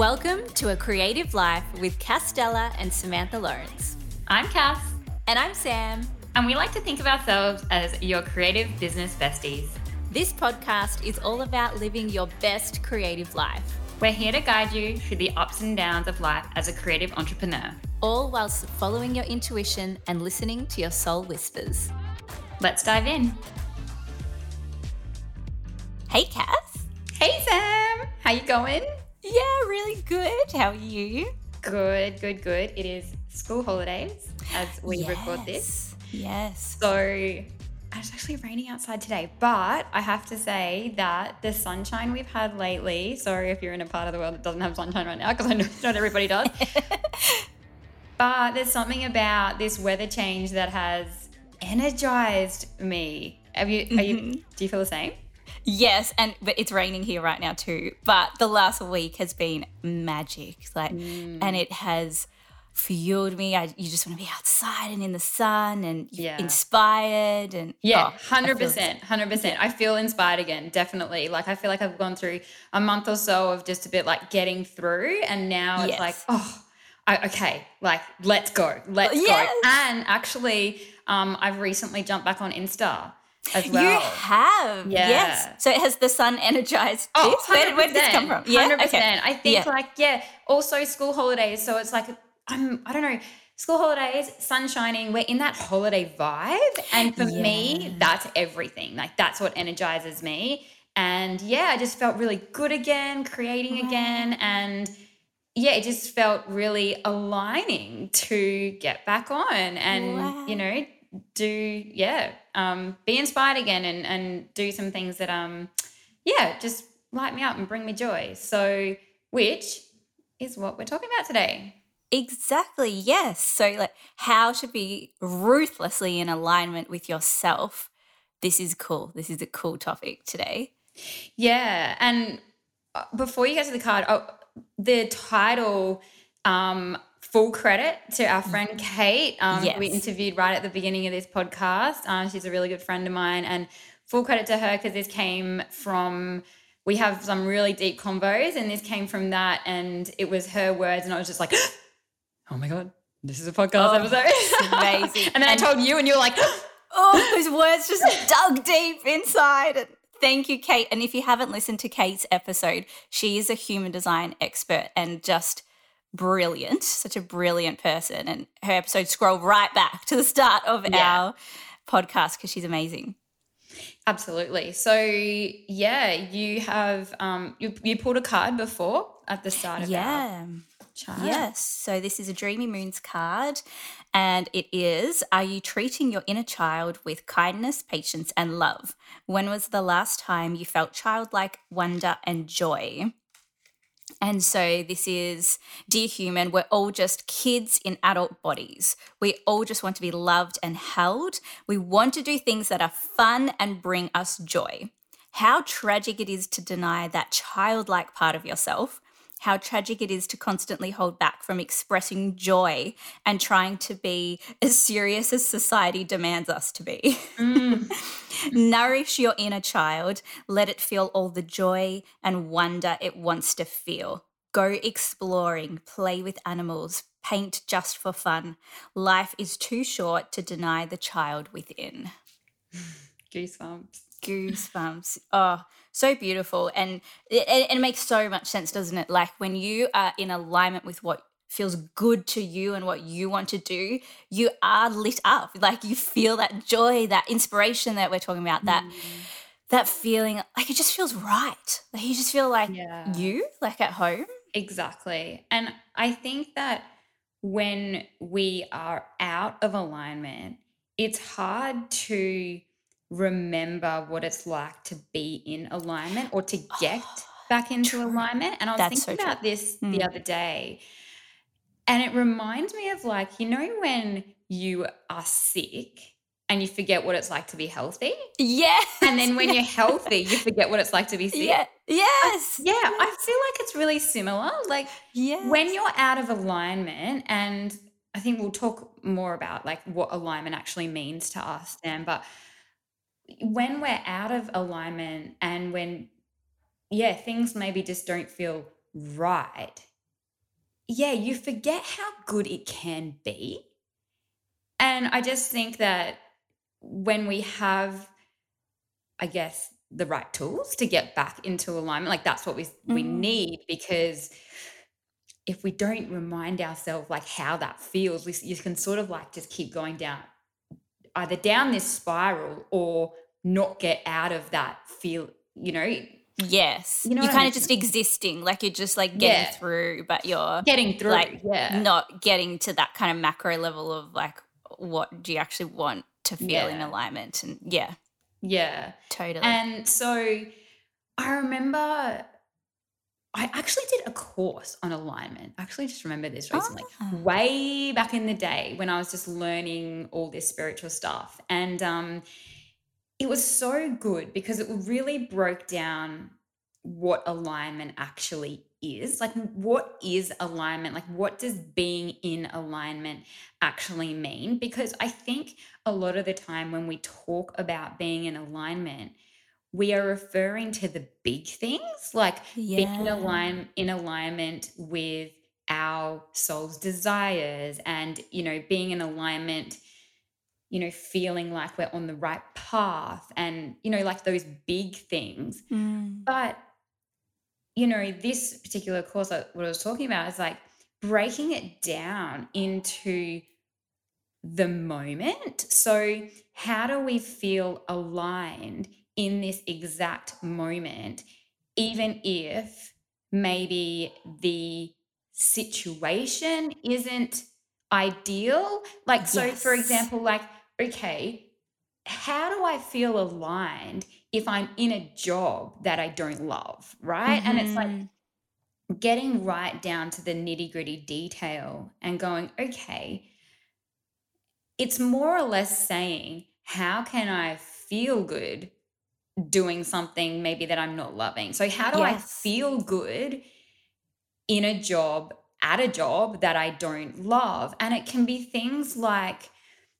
Welcome to A Creative Life with Castella and Samantha Lawrence. I'm Cass. And I'm Sam. And we like to think of ourselves as your creative business besties. This podcast is all about living your best creative life. We're here to guide you through the ups and downs of life as a creative entrepreneur, all whilst following your intuition and listening to your soul whispers. Let's dive in. Hey, Cass. Hey, Sam. How you going? Yeah, really good. How are you? Good, good, good. It is school holidays as we yes. record this. Yes. So it's actually raining outside today, but I have to say that the sunshine we've had lately, sorry if you're in a part of the world that doesn't have sunshine right now, because I know not everybody does. but there's something about this weather change that has energized me. Have you, are you mm-hmm. do you feel the same? Yes, and but it's raining here right now too. But the last week has been magic, like, mm. and it has fueled me. I, you just want to be outside and in the sun and yeah. inspired and yeah, hundred percent, hundred percent. I feel inspired again, definitely. Like I feel like I've gone through a month or so of just a bit like getting through, and now it's yes. like oh. I, okay, like let's go, let's yes. go. And actually, um, I've recently jumped back on Insta as well. You have, yeah. yes. So it has the sun energized oh, this? Where, where, did this come from? Yeah, 100%. Okay. I think yeah. like yeah. Also, school holidays, so it's like I'm I don't know school holidays, sun shining, we're in that holiday vibe. And for yeah. me, that's everything. Like that's what energizes me. And yeah, I just felt really good again, creating wow. again. And yeah, it just felt really aligning to get back on and, wow. you know, do, yeah, um, be inspired again and, and do some things that, um, yeah, just light me up and bring me joy. So, which is what we're talking about today. Exactly. Yes. So, like, how to be ruthlessly in alignment with yourself. This is cool. This is a cool topic today. Yeah. And uh, before you get to the card, oh, the title, um, full credit to our friend Kate. Um, yes. We interviewed right at the beginning of this podcast. Uh, she's a really good friend of mine. And full credit to her because this came from we have some really deep combos and this came from that and it was her words and I was just like oh my god, this is a podcast oh, episode. amazing. and then and I told you, and you were like, oh, those words just dug deep inside. Thank you, Kate. And if you haven't listened to Kate's episode, she is a human design expert and just brilliant, such a brilliant person. And her episode scroll right back to the start of yeah. our podcast because she's amazing. Absolutely. So yeah, you have um you you pulled a card before at the start of yeah. Chart. Yes. So this is a Dreamy Moons card, and it is Are you treating your inner child with kindness, patience, and love? When was the last time you felt childlike wonder and joy? And so, this is Dear Human, we're all just kids in adult bodies. We all just want to be loved and held. We want to do things that are fun and bring us joy. How tragic it is to deny that childlike part of yourself how tragic it is to constantly hold back from expressing joy and trying to be as serious as society demands us to be. Mm. Nourish your inner child, let it feel all the joy and wonder it wants to feel. Go exploring, play with animals, paint just for fun. Life is too short to deny the child within. Goosebumps. Goosebumps. Oh, so beautiful and it, it, makes so much sense doesn't it like when you are in alignment with what feels good to you and what you want to do you are lit up like you feel that joy that inspiration that we're talking about that mm. that feeling like it just feels right like you just feel like yeah. you like at home exactly and i think that when we are out of alignment it's hard to remember what it's like to be in alignment or to get oh, back into true. alignment. And I was That's thinking so about this mm. the other day, and it reminds me of like, you know, when you are sick and you forget what it's like to be healthy. Yes. And then when you're healthy, you forget what it's like to be sick. Yeah. Yes. I, yeah. Yes. I feel like it's really similar. Like yes. when you're out of alignment, and I think we'll talk more about like what alignment actually means to us then, but when we're out of alignment and when yeah things maybe just don't feel right yeah, you forget how good it can be. And I just think that when we have, I guess, the right tools to get back into alignment, like that's what we we Mm. need because if we don't remind ourselves like how that feels, we, you can sort of like just keep going down either down this spiral or not get out of that feel, you know, Yes. You know you're what I kind of just existing, like you're just like getting Yeah. through, but you're getting through. like yeah. not getting to that kind of macro level of like what do you actually want to feel in alignment and yeah Yeah. totally And so I remember I actually did a course on alignment. I actually just remember this recently. Ah. Way back in the day when I was just learning all this spiritual stuff. And um it was so good because it really broke down what alignment actually is. Like what is alignment? Like what does being in alignment actually mean? Because I think a lot of the time when we talk about being in alignment, we are referring to the big things like being in, align- in alignment with our soul's desires and you know being in alignment you know feeling like we're on the right path and you know like those big things. Mm. but you know this particular course like what i was talking about is like breaking it down into the moment. So how do we feel aligned in this exact moment even if maybe the situation isn't ideal? Like so for example like okay how do i feel aligned if i'm in a job that i don't love right? And it's like hmm getting right down to the nitty gritty detail and going okay it's more or less saying how can i feel good doing something maybe that i'm not loving so how do i feel good in a job at a job that I don't love. And it can be things like,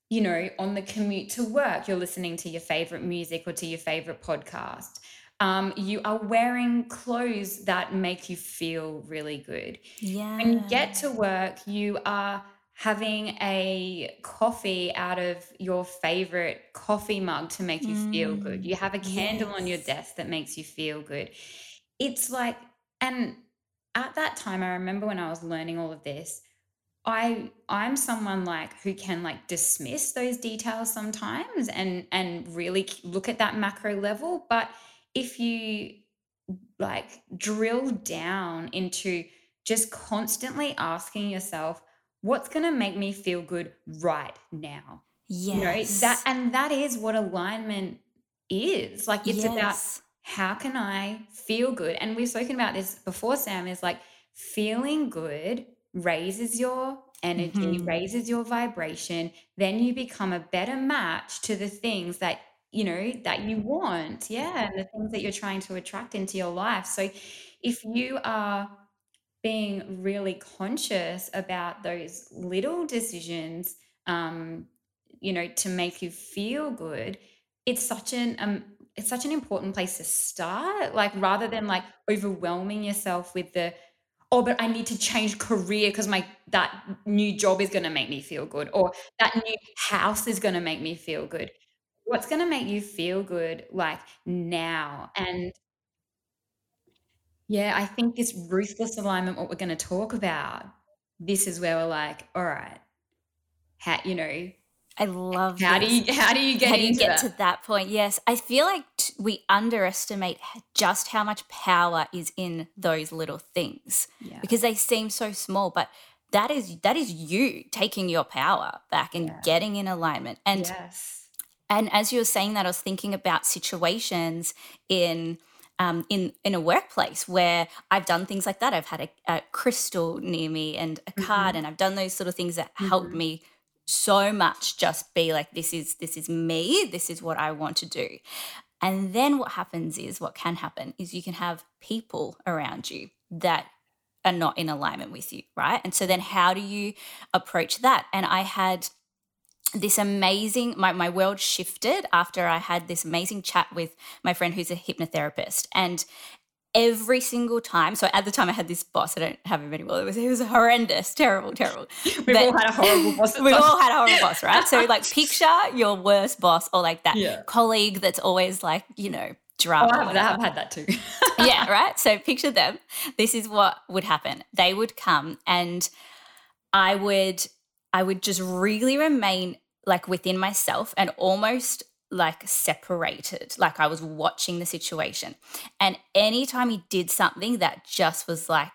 you know, on the commute to work, you're listening to your favorite music or to your favorite podcast. Um, you are wearing clothes that make you feel really good. When you get to work, you are having a coffee out of your favorite coffee mug to make you feel good. mm. You have a candle on your desk that makes you feel good. It's like, and at that time, I remember when I was learning all of this, I I'm someone like who can like dismiss those details sometimes and and really look at that macro level. But if you like drill down into just constantly asking yourself, what's going to make me feel good right now? Yes. You know, that and that is what alignment is. Like it's about how can I feel good? And we've spoken about this before, Sam, is like feeling good raises your energy, hmm raises your vibration. Then you become a better match to the things that, you know, that you want. Yeah. And the things that you're trying to attract into your life. So if you are being really conscious about those little decisions, um, you know, to make you feel good, it's such an um, it's such an important place to start. Like rather than like overwhelming yourself with the oh, but I need to change career because my that new job is going to make me feel good, or that new house is going to make me feel good. What's going to make you feel good, like now? And yeah, I think this ruthless alignment, what we're going to talk about, this is where we're like, all right, how you know, i love how do you how do you get how do you get that? to that point? Yes i feel like t- we underestimate just how much power is in those little things Yeah, because they seem so small but that is that is you taking your power back and yeah, getting in alignment. And yes, and as you were saying that i was thinking about situations in um, in in a workplace where I've done things like that. I've had a, a crystal near me and a card, hmm and I've done those sort of things that helped hmm me so much. Just be like, this is this is me. This is what I want to do. And then what happens is what can happen is you can have people around you that are not in alignment with you, right? And so then how do you approach that? And I had this amazing my, my world shifted after I had this amazing chat with my friend who's a hypnotherapist. And every single time. So at the time I had this boss, I don't have him anymore. It was it was horrendous, terrible, terrible. We've but all had a horrible boss. We've all had a horrible boss, right? So like picture your worst boss or like that yeah. colleague that's always like, you know, oh, drama. Oh, I have had that too. yeah, right. So picture them. This is what would happen. They would come and I would I would just really remain like within myself and almost like separated, like I was watching the situation. And anytime he did something that just was like,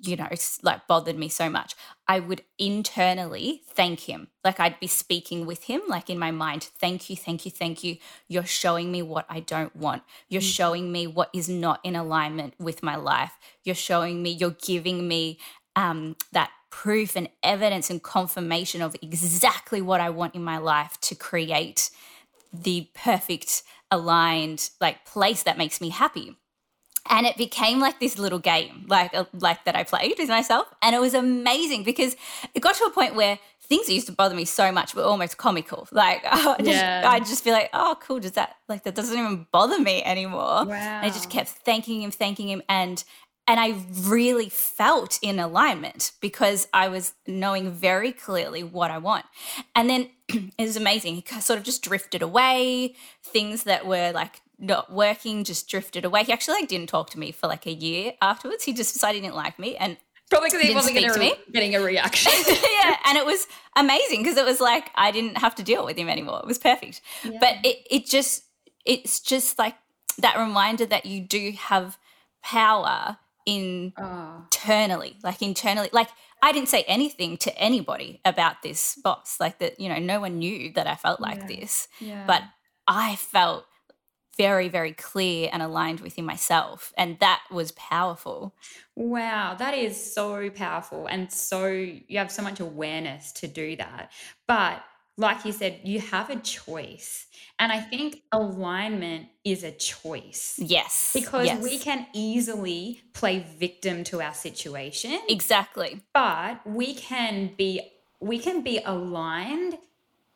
you know, like bothered me so much, I would internally thank him. Like I'd be speaking with him, like in my mind, thank you, thank you, thank you. You're showing me what I don't want. You're mm-hmm. showing me what is not in alignment with my life. You're showing me, you're giving me um, that proof and evidence and confirmation of exactly what I want in my life to create the perfect aligned like place that makes me happy. And it became like this little game like uh, like that I played with myself. And it was amazing because it got to a point where things that used to bother me so much were almost comical. Like I just, yeah. I'd just be like oh cool does that like that doesn't even bother me anymore. Wow. and I just kept thanking him thanking him. And and I really felt in alignment because I was knowing very clearly what I want. And then it was amazing. He sort of just drifted away. Things that were like not working just drifted away. He actually like didn't talk to me for like a year afterwards. He just decided he didn't like me and Probably because he wasn't getting a, getting a reaction. yeah, and it was amazing because it was like I didn't have to deal with him anymore. It was perfect. Yeah. But it it just it's just like that reminder that you do have power Ah. internally, oh. like internally. Like I didn't say anything to anybody about this boss, like that, you know, no one knew that I felt like yeah. this. Yeah. But I felt very, very clear and aligned within myself. And that was powerful. Wow, that is so powerful. And so you have so much awareness to do that. But like you said, you have a choice. And I think alignment is a choice. Yes. Because yes. we can easily play victim to our situation. Exactly. But we can be we can be aligned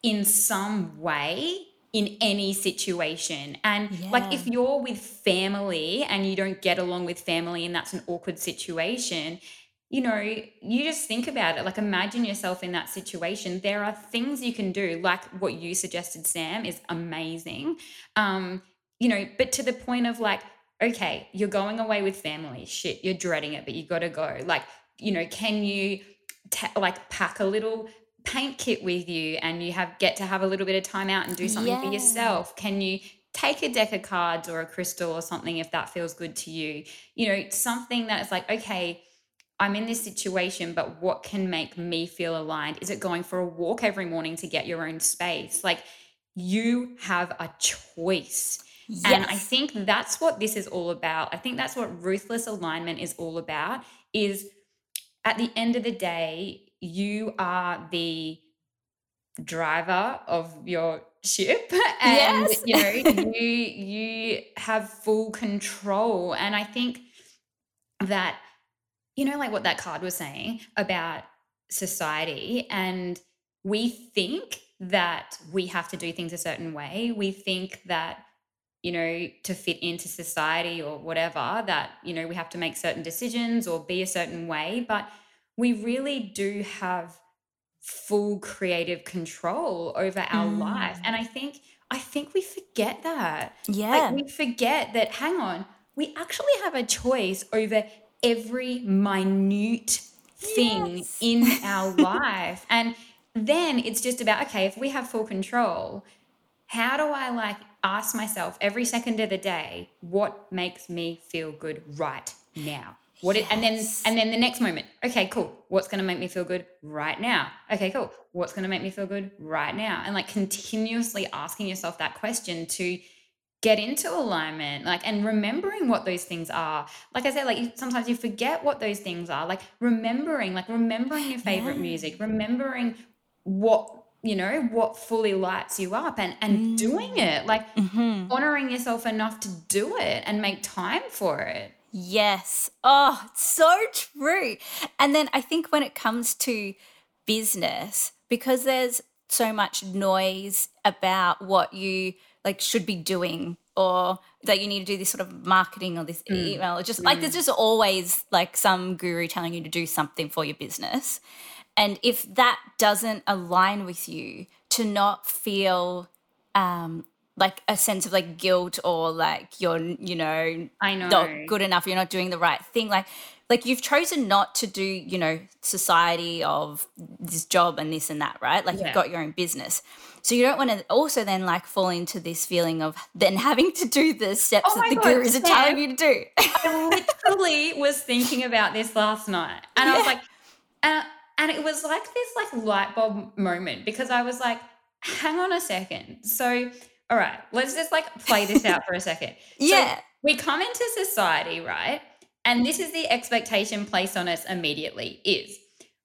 in some way in any situation. And yeah. like if you're with family and you don't get along with family and that's an awkward situation, you know, you just think about it. Like, imagine yourself in that situation. There are things you can do, like what you suggested, Sam, is amazing. Um, you know, but to the point of like, okay, you're going away with family, shit, you're dreading it, but you got to go. Like, you know, can you ta- like pack a little paint kit with you and you have get to have a little bit of time out and do something yeah. for yourself? Can you take a deck of cards or a crystal or something if that feels good to you? You know, something that's like, okay, I'm in this situation, but what can make me feel aligned? Is it going for a walk every morning to get your own space? Like you have a choice. Yes. And I think that's what this is all about. I think that's what ruthless alignment is all about is at the end of the day, you are the driver of your ship and yes. you know you you have full control and I think that you know, like what that card was saying about society, and we think that we have to do things a certain way. We think that, you know, to fit into society or whatever, that, you know, we have to make certain decisions or be a certain way. But we really do have full creative control over our mm. life. And I think, I think we forget that. Yeah. Like we forget that, hang on, we actually have a choice over every minute thing yes. in our life. And then it's just about, okay, if we have full control, how do I like ask myself every second of the day, what makes me feel good right now? What yes. it, and then and then the next moment, okay, cool. What's going to make me feel good right now? Okay, cool. What's going to make me feel good right now? And like continuously asking yourself that question to get into alignment like and remembering what those things are like i said like sometimes you forget what those things are like remembering like remembering your favorite yeah. music remembering what you know what fully lights you up and and mm. doing it like mm-hmm. honoring yourself enough to do it and make time for it yes oh so true and then i think when it comes to business because there's so much noise about what you like should be doing or that you need to do this sort of marketing or this mm. email or just mm. like there's just always like some guru telling you to do something for your business and if that doesn't align with you to not feel um like a sense of like guilt or like you're you know I know not good enough you're not doing the right thing like like you've chosen not to do you know society of this job and this and that right like yeah. you've got your own business so you don't want to also then like fall into this feeling of then having to do the steps oh that the God, gurus Sam, are telling you to do i literally was thinking about this last night and i was like uh, and it was like this like light bulb moment because i was like hang on a second so all right, let's just like play this out for a second. Yeah. So we come into society, right? And this is the expectation placed on us immediately is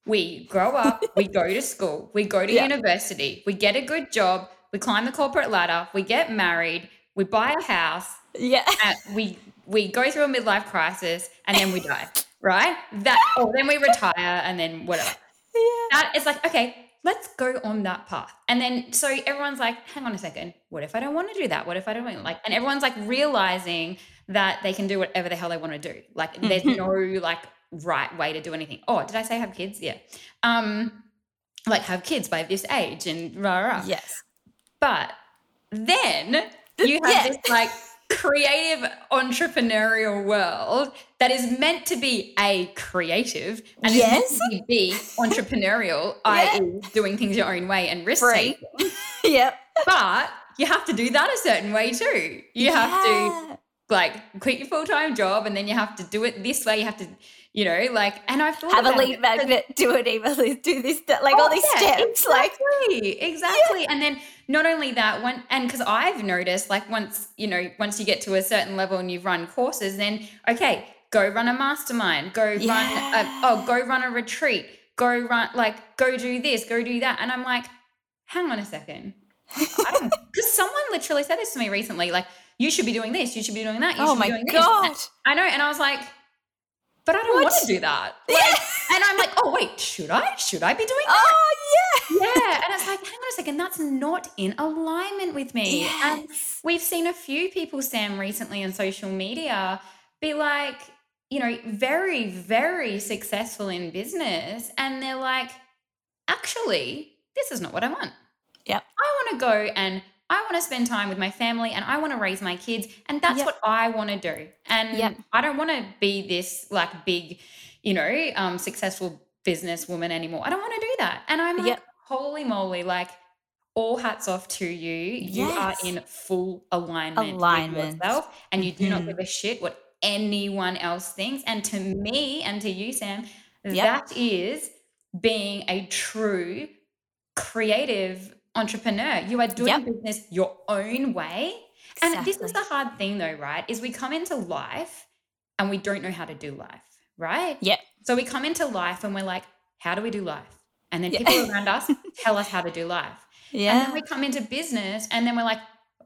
we grow up, we go to school, we go to yeah. university, we get a good job, we climb the corporate ladder, we get married, we buy a house, yeah, we we go through a midlife crisis, and then we die, right? That or then we retire, and then whatever. Yeah. That is like okay, let's go on that path. And then so everyone's like, hang on a second, what if I don't want to do that? What if I don't like and everyone's like realizing that they can do whatever the hell they want to do. Like there's mm-hmm. no like right way to do anything. Oh, did I say have kids? Yeah. Um like have kids by this age and rah rah. Yes. But then you have yeah. this like creative entrepreneurial world that is meant to be a creative and yes. is meant to be entrepreneurial, yeah. i.e., doing things your own way and risk taking. yep. But you have to do that a certain way too. You yeah. have to like quit your full time job and then you have to do it this way. You have to, you know, like, and I thought have a lead magnet, do it, email, do this, like oh, all these yeah, steps, exactly, like exactly. Yeah. And then not only that, one, and because I've noticed, like, once you know, once you get to a certain level and you've run courses, then okay, go run a mastermind, go yeah. run, a, oh, go run a retreat, go run, like, go do this, go do that, and I'm like, hang on a second, because someone literally said this to me recently, like you should be doing this, you should be doing that. You oh should be doing that. oh my god! I know, and I was like, but I don't what? want to do that. Like, and I'm like, oh wait, should I? Should I be doing that? Oh yeah, yeah. And it's like, hang on a second, that's not in alignment with me. Yes. And we've seen a few people, Sam, recently on social media, be like, you know, very, very successful in business, and they're like, actually, this is not what I want. Yep. I want to go and I want to spend time with my family and I want to raise my kids. And that's yep. what I want to do. And yep. I don't want to be this like big, you know, um, successful businesswoman anymore. I don't want to do that. And I'm like, yep. holy moly, like all hats off to you. Yes. You are in full alignment, alignment. with yourself and you do mm-hmm. not give a shit what anyone else thinks. And to me and to you, Sam, that is being a true creative entrepreneur. You are doing yep. business your own way. Exactly. And this is the hard thing though, right? Is we come into life and we don't know how to do life, right? Yeah. So we come into life and we're like, how do we do life? And then people around us tell us how to do life. Yeah. And then we come into business and then we're like,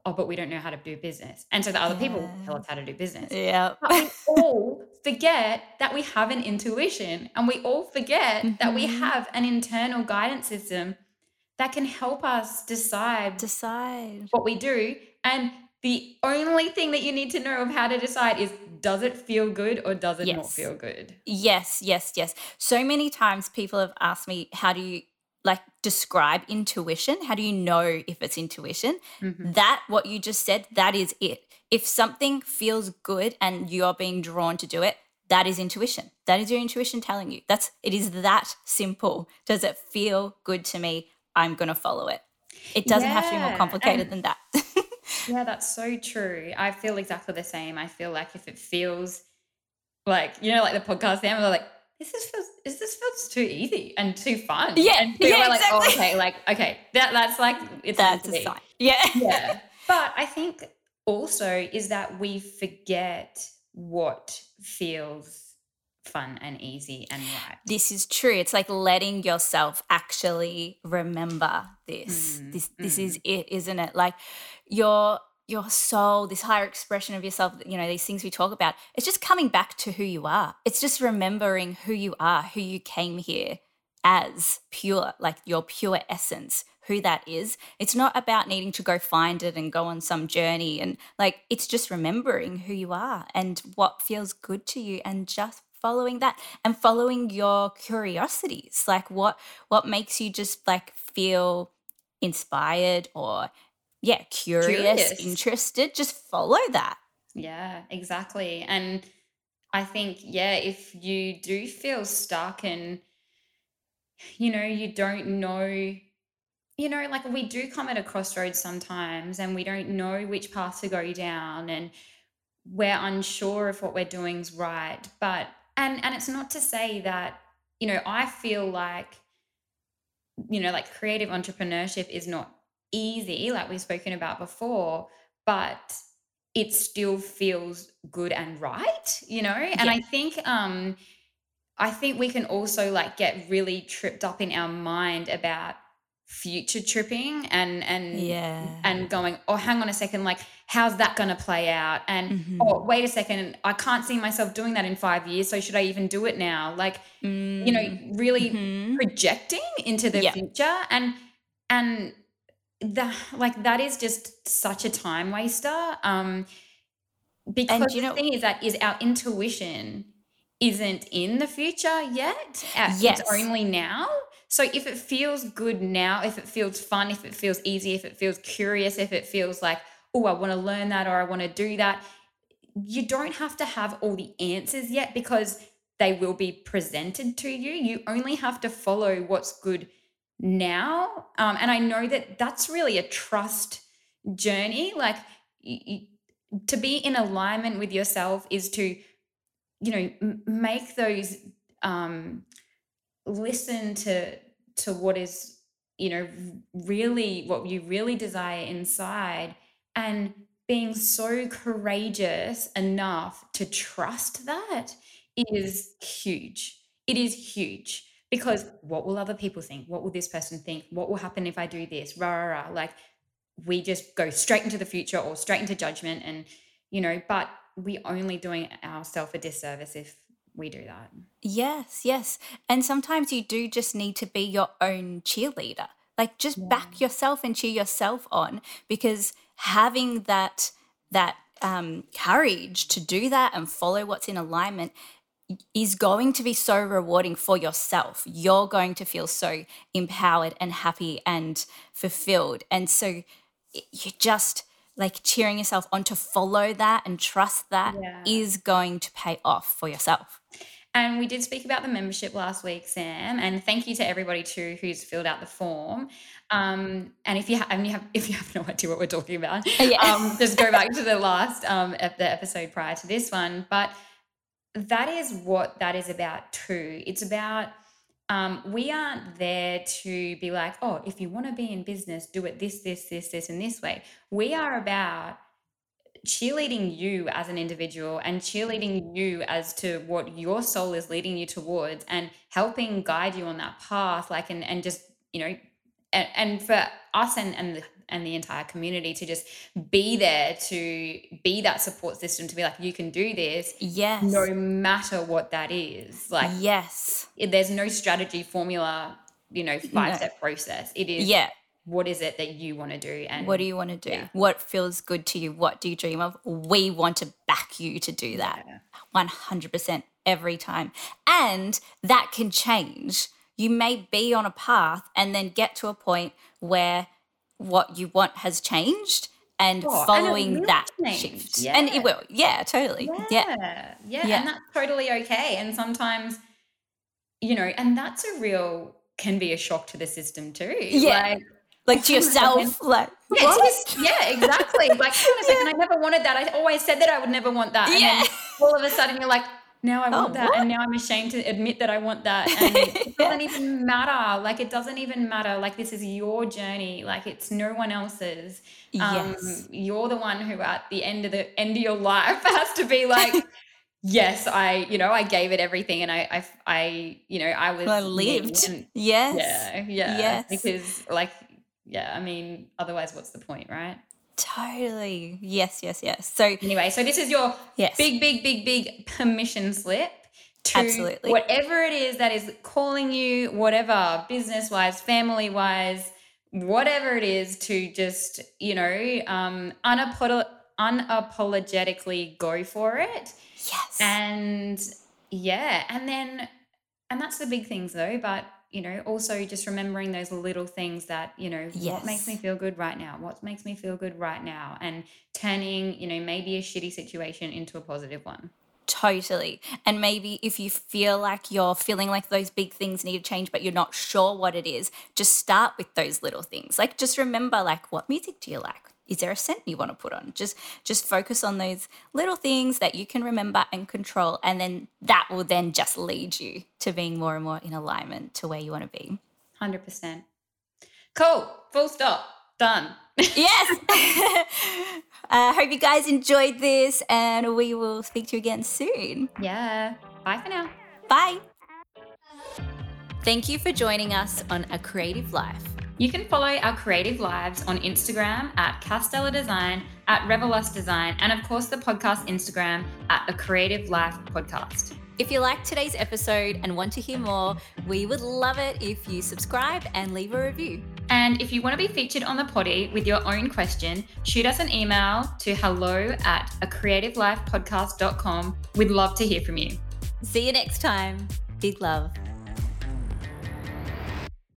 oh, but we don't know how to do business. And so the other yeah. people tell us how to do business. Yeah. But we all forget that we have an intuition and we all forget mm-hmm. that we mm-hmm. have an internal guidance system that can help us decide decide. what we do. And the only thing that you need to know of how to decide is does it feel good or does it yes. not feel good? Yes yes yes. So many times people have asked me how do you like describe intuition? How do you know if it's intuition? Mm-hmm. that what you just said that is it. If something feels good and you're being drawn to do it that is intuition. That is your intuition telling you. That's it is that simple. Does it feel good to me I'm going to follow it. It doesn't yeah. have to be more complicated and, than that. yeah, that's so true. I feel exactly the same. I feel like if it feels like, you know, like the podcast now, we're like, this is feels is this feels too easy and too fun. Yeah. And people yeah, like, exactly. oh, okay, like, okay, that that's like it's that's a sign. Yeah. yeah. But I think also is that we forget what feels fun and easy and right. This is true. It's like letting yourself actually remember this. Mm, this this mm. is it, isn't it? Like your your soul, this higher expression of yourself, you know, these things we talk about, it's just coming back to who you are. It's just remembering who you are, who you came here as pure, like your pure essence, who that is. It's not about needing to go find it and go on some journey. And like, it's just remembering who you are and what feels good to you and just following that and following your curiosities like what what makes you just like feel inspired or yeah curious, curious. interested just follow that yeah exactly and i think yeah if you do feel stuck and you know you don't know you know like we do come at a crossroads sometimes and we don't know which path to go down and we're unsure if what we're doing is right but and and it's not to say that you know i feel like you know like creative entrepreneurship is not easy like we've spoken about before but it still feels good and right you know and yeah. i think um i think we can also like get really tripped up in our mind about future tripping and and yeah and going oh hang on a second like how's that going to play out and mm-hmm. oh wait a second i can't see myself doing that in 5 years so should i even do it now like mm. you know mm. really mm-hmm. projecting into the yeah. future and and that like that is just such a time waster um because and, you the know, thing is that is our intuition isn't in the future yet yes. it's only now so if it feels good now, if it feels fun, if it feels easy, if it feels curious, if it feels like, oh, I want to learn that or I want to do that, you don't have to have all the answers yet because they will be presented to you. You only have to follow what's good now. Um, and I know that that's really a trust journey. Like you, to be in alignment with yourself is to, you know, m- make those um, listen to to what is you know really what you really desire inside and being so courageous enough to trust that is huge. It is huge because what will other people think? What will this person think? What will happen if i do this? Rah, rah, rah. like we just go straight into the future or straight into judgment and you know but we only doing ourselves a disservice if we do that. Yes, yes. And sometimes you do just need to be your own cheerleader. Like just yeah. back yourself and cheer yourself on because having that that um, courage to do that and follow what's in alignment is going to be so rewarding for yourself. You're going to feel so empowered and happy and fulfilled. And so you just like cheering yourself on to follow that and trust that yeah. is going to pay off for yourself. And we did speak about the membership last week, Sam. And thank you to everybody too who's filled out the form. Um, and if you, ha- and you have if you have no idea what we're talking about, yeah. um, just go back to the last um, the episode prior to this one. But that is what that is about too. It's about um, we aren't there to be like, oh, if you want to be in business, do it this, this, this, this, and this way. We are about cheerleading you as an individual and cheerleading you as to what your soul is leading you towards and helping guide you on that path like and and just you know and, and for us and and the, and the entire community to just be there to be that support system to be like you can do this yes. no matter what that is. Like yes. there's no strategy formula you know five step process. It is yeah. what is it that you want to do and what do you want to do? yeah. what feels good to you? What do you dream of? We want to back you to do that yeah. 100% every time. And that can change. You may be on a path and then get to a point where what you want has changed and oh, following and that change. shift. Yeah. and it will. Yeah totally. Yeah. yeah. Yeah and that's totally okay. And sometimes you know and that's a real can be a shock to the system too. Yeah. Like like to yourself like yeah, yeah exactly. Like a second i never wanted that. I always said that i would never want that. And yeah. all of a sudden you're like now i want oh, that what? and now i'm ashamed to admit that i want that and it doesn't even matter like it doesn't even matter like this is your journey like it's no one else's um yes. you're the one who at the end of the end of your life has to be like yes i you know i gave it everything and i i, I you know i was I lived and, yes yeah yeah yes because like yeah, I mean, otherwise, what's the point, right? Totally. Yes, yes, yes. So, anyway, so this is your yes. big, big, big, big permission slip to Absolutely. whatever it is that is calling you, whatever, business wise, family wise, whatever it is to just, you know, um, unapolo- unapologetically go for it. Yes. And yeah, and then, and that's the big things though, but you know, also just remembering those little things that, you know, what makes me feel good right now? What makes me feel good right now? And turning, you know, maybe a shitty situation into a positive one. Totally. And maybe if you feel like you're feeling like those big things need to change, but you're not sure what it is, just start with those little things. Like just remember, like, what music do you like? Is there a scent you want to put on? Just just focus on those little things that you can remember and control. And then that will then just lead you to being more and more in alignment to where you want to be. 100%. Cool. Full stop. Done. yes. I uh, hope you guys enjoyed this and we will speak to you again soon. Yeah. Bye for now. Bye. Thank you for joining us on A Creative Life. You can follow our creative lives on Instagram at Castella Design, at Revelust Design, and of course the podcast Instagram at A Creative Life Podcast. If you liked today's episode and want to hear more, we would love it if you subscribe and leave a review. And if you want to be featured on the poddie with your own question, shoot us an email to hello at a creativelifepodcast.com. We'd love to hear from you. See you next time. Big love.